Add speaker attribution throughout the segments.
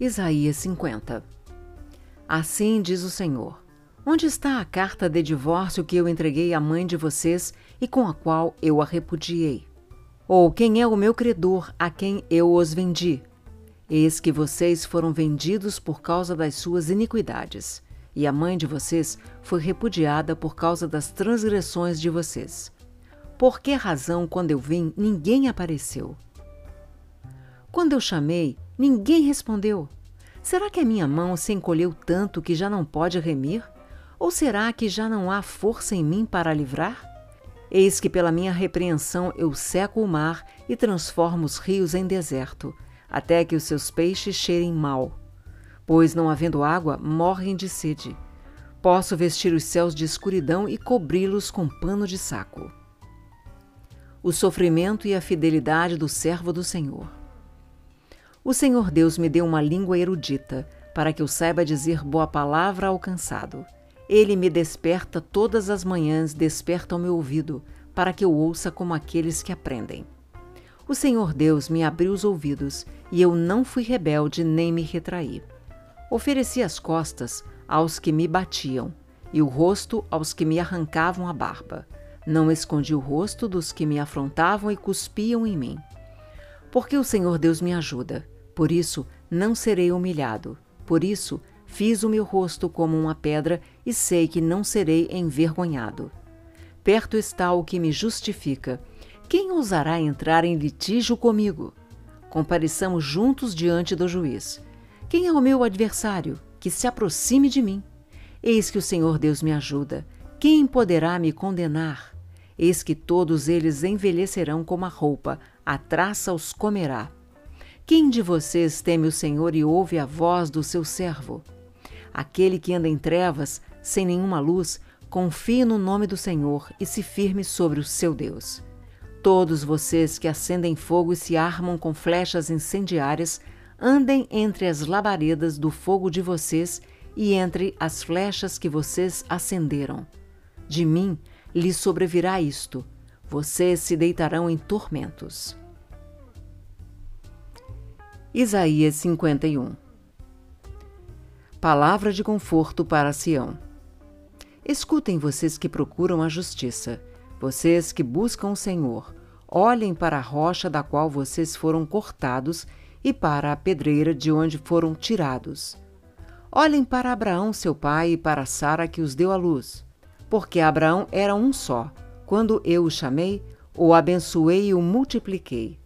Speaker 1: Isaías 50 Assim diz o Senhor: Onde está a carta de divórcio que eu entreguei à mãe de vocês e com a qual eu a repudiei? Ou quem é o meu credor a quem eu os vendi? Eis que vocês foram vendidos por causa das suas iniquidades, e a mãe de vocês foi repudiada por causa das transgressões de vocês. Por que razão, quando eu vim, ninguém apareceu? Quando eu chamei, ninguém respondeu. Será que a minha mão se encolheu tanto que já não pode remir? Ou será que já não há força em mim para livrar? Eis que pela minha repreensão eu seco o mar e transformo os rios em deserto, até que os seus peixes cheirem mal. Pois, não havendo água, morrem de sede. Posso vestir os céus de escuridão e cobri-los com pano de saco. O sofrimento e a fidelidade do servo do Senhor. O Senhor Deus me deu uma língua erudita, para que eu saiba dizer boa palavra ao cansado. Ele me desperta todas as manhãs, desperta o meu ouvido, para que eu ouça como aqueles que aprendem. O Senhor Deus me abriu os ouvidos, e eu não fui rebelde nem me retraí. Ofereci as costas aos que me batiam, e o rosto aos que me arrancavam a barba. Não escondi o rosto dos que me afrontavam e cuspiam em mim. Porque o Senhor Deus me ajuda por isso, não serei humilhado. Por isso, fiz o meu rosto como uma pedra e sei que não serei envergonhado. Perto está o que me justifica. Quem ousará entrar em litígio comigo? Compareçamos juntos diante do juiz. Quem é o meu adversário? Que se aproxime de mim. Eis que o Senhor Deus me ajuda. Quem poderá me condenar? Eis que todos eles envelhecerão como a roupa, a traça os comerá. Quem de vocês teme o Senhor e ouve a voz do seu servo? Aquele que anda em trevas, sem nenhuma luz, confie no nome do Senhor e se firme sobre o seu Deus. Todos vocês que acendem fogo e se armam com flechas incendiárias, andem entre as labaredas do fogo de vocês e entre as flechas que vocês acenderam. De mim lhes sobrevirá isto: vocês se deitarão em tormentos. Isaías 51 Palavra de conforto para Sião. Escutem vocês que procuram a justiça, vocês que buscam o Senhor, olhem para a rocha da qual vocês foram cortados e para a pedreira de onde foram tirados. Olhem para Abraão, seu pai, e para Sara que os deu à luz, porque Abraão era um só. Quando eu o chamei, o abençoei e o multipliquei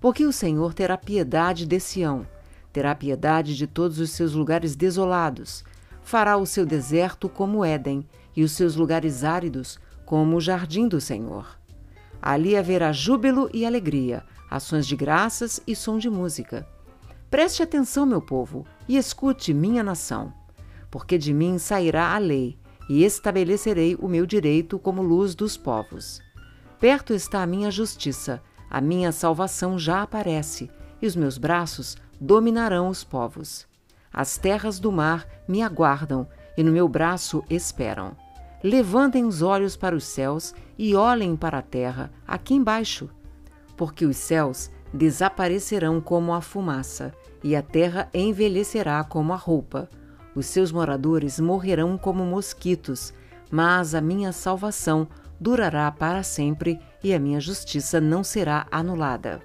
Speaker 1: porque o Senhor terá piedade de Sião, terá piedade de todos os seus lugares desolados, fará o seu deserto como Éden e os seus lugares áridos como o jardim do Senhor. Ali haverá júbilo e alegria, ações de graças e som de música. Preste atenção, meu povo, e escute, minha nação, porque de mim sairá a lei, e estabelecerei o meu direito como luz dos povos. Perto está a minha justiça, a minha salvação já aparece, e os meus braços dominarão os povos. As terras do mar me aguardam, e no meu braço esperam. Levantem os olhos para os céus e olhem para a terra, aqui embaixo. Porque os céus desaparecerão como a fumaça, e a terra envelhecerá como a roupa. Os seus moradores morrerão como mosquitos, mas a minha salvação durará para sempre e a minha justiça não será anulada.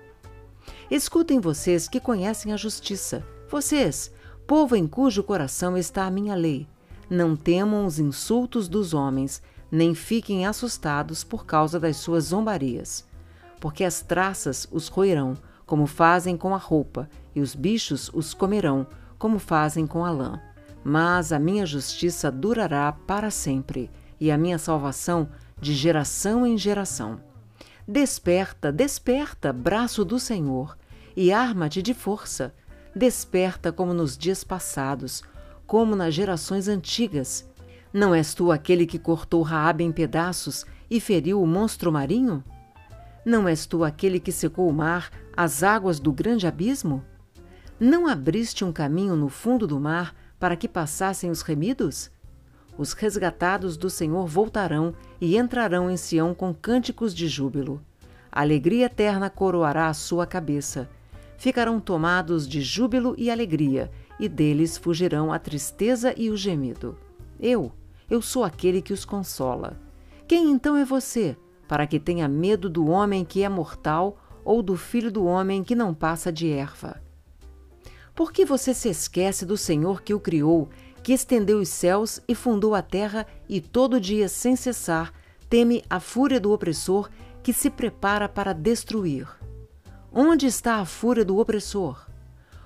Speaker 1: Escutem vocês que conhecem a justiça, vocês, povo em cujo coração está a minha lei. Não temam os insultos dos homens, nem fiquem assustados por causa das suas zombarias. Porque as traças os roerão, como fazem com a roupa, e os bichos os comerão, como fazem com a lã. Mas a minha justiça durará para sempre, e a minha salvação de geração em geração. Desperta, desperta, braço do Senhor, e arma-te de força. Desperta como nos dias passados, como nas gerações antigas. Não és tu aquele que cortou Raabe em pedaços e feriu o monstro marinho? Não és tu aquele que secou o mar, as águas do grande abismo? Não abriste um caminho no fundo do mar para que passassem os remidos? Os resgatados do Senhor voltarão e entrarão em Sião com cânticos de júbilo. A alegria eterna coroará a sua cabeça. Ficarão tomados de júbilo e alegria, e deles fugirão a tristeza e o gemido. Eu, eu sou aquele que os consola. Quem então é você, para que tenha medo do homem que é mortal ou do filho do homem que não passa de erva? Por que você se esquece do Senhor que o criou, que estendeu os céus e fundou a terra e todo dia sem cessar teme a fúria do opressor que se prepara para destruir? Onde está a fúria do opressor?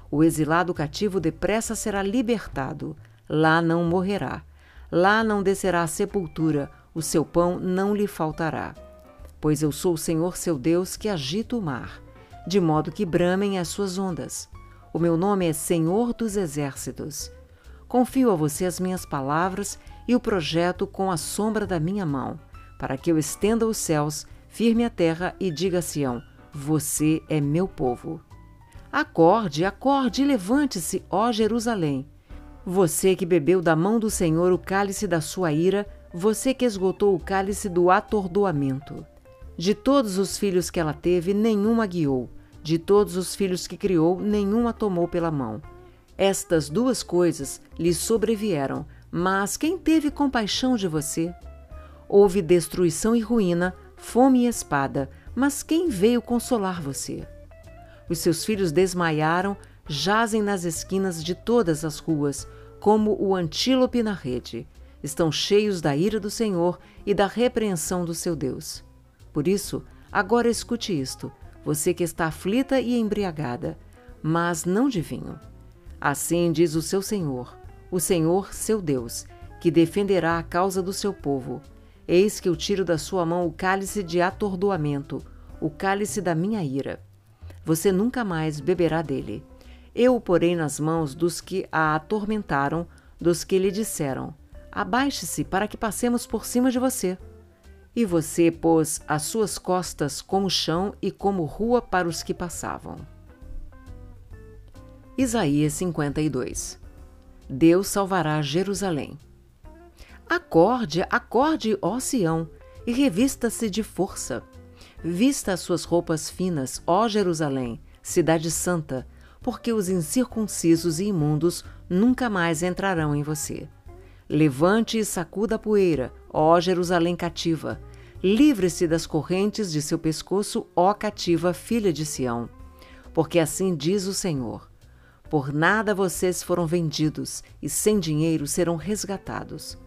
Speaker 1: O exilado cativo depressa será libertado, lá não morrerá, lá não descerá à sepultura, o seu pão não lhe faltará. Pois eu sou o Senhor seu Deus que agita o mar, de modo que bramem as suas ondas. O meu nome é Senhor dos Exércitos. Confio a você as minhas palavras e o projeto com a sombra da minha mão, para que eu estenda os céus, firme a terra e diga a Sião: você é meu povo. Acorde, acorde e levante-se, ó Jerusalém. Você que bebeu da mão do Senhor o cálice da sua ira, você que esgotou o cálice do atordoamento. De todos os filhos que ela teve, nenhum a guiou. De todos os filhos que criou, nenhum a tomou pela mão. Estas duas coisas lhe sobrevieram, mas quem teve compaixão de você? Houve destruição e ruína, fome e espada, mas quem veio consolar você? Os seus filhos desmaiaram, jazem nas esquinas de todas as ruas, como o antílope na rede. Estão cheios da ira do Senhor e da repreensão do seu Deus. Por isso, agora escute isto, você que está aflita e embriagada, mas não de vinho. Assim diz o seu Senhor, o Senhor seu Deus, que defenderá a causa do seu povo Eis que eu tiro da sua mão o cálice de atordoamento, o cálice da minha ira. Você nunca mais beberá dele. Eu o porei nas mãos dos que a atormentaram, dos que lhe disseram: Abaixe-se para que passemos por cima de você. E você pôs as suas costas como chão e como rua para os que passavam. Isaías 52 Deus salvará Jerusalém. Acorde, acorde, ó Sião, e revista-se de força. Vista as suas roupas finas, ó Jerusalém, cidade santa, porque os incircuncisos e imundos nunca mais entrarão em você. Levante e sacuda a poeira, ó Jerusalém cativa. Livre-se das correntes de seu pescoço, ó cativa filha de Sião. Porque assim diz o Senhor: Por nada vocês foram vendidos, e sem dinheiro serão resgatados.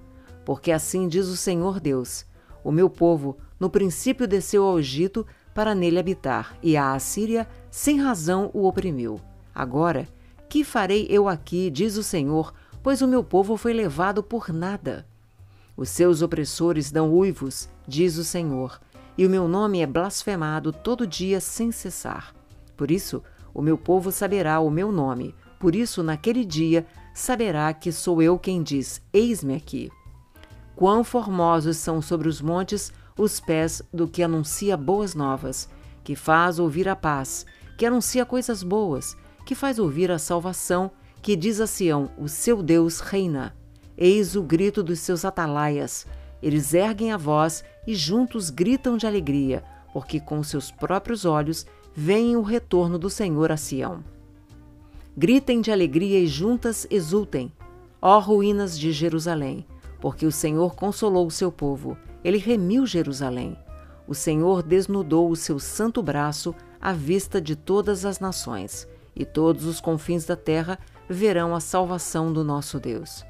Speaker 1: Porque assim diz o Senhor Deus: O meu povo no princípio desceu ao Egito para nele habitar, e a Assíria sem razão o oprimiu. Agora, que farei eu aqui, diz o Senhor, pois o meu povo foi levado por nada? Os seus opressores dão uivos, diz o Senhor, e o meu nome é blasfemado todo dia sem cessar. Por isso, o meu povo saberá o meu nome, por isso, naquele dia, saberá que sou eu quem diz: Eis-me aqui. Quão formosos são sobre os montes os pés do que anuncia boas novas, que faz ouvir a paz, que anuncia coisas boas, que faz ouvir a salvação, que diz a Sião: O seu Deus reina. Eis o grito dos seus atalaias. Eles erguem a voz e juntos gritam de alegria, porque com seus próprios olhos veem o retorno do Senhor a Sião. Gritem de alegria e juntas exultem, ó ruínas de Jerusalém porque o Senhor consolou o seu povo, ele remiu Jerusalém. O Senhor desnudou o seu santo braço à vista de todas as nações, e todos os confins da terra verão a salvação do nosso Deus.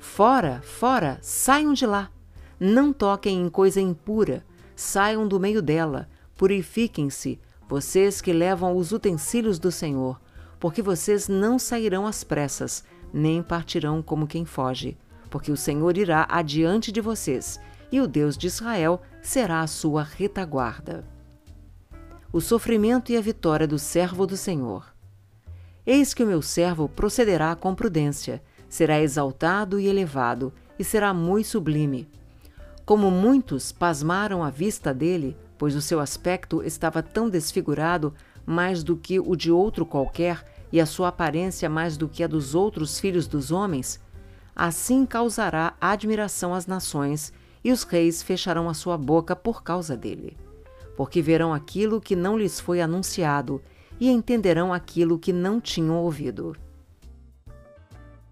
Speaker 1: Fora, fora, saiam de lá. Não toquem em coisa impura, saiam do meio dela, purifiquem-se, vocês que levam os utensílios do Senhor, porque vocês não sairão às pressas, nem partirão como quem foge porque o Senhor irá adiante de vocês, e o Deus de Israel será a sua retaguarda. O sofrimento e a vitória do servo do Senhor. Eis que o meu servo procederá com prudência, será exaltado e elevado, e será muito sublime. Como muitos pasmaram à vista dele, pois o seu aspecto estava tão desfigurado mais do que o de outro qualquer, e a sua aparência mais do que a dos outros filhos dos homens, Assim causará admiração às nações, e os reis fecharão a sua boca por causa dele. Porque verão aquilo que não lhes foi anunciado, e entenderão aquilo que não tinham ouvido.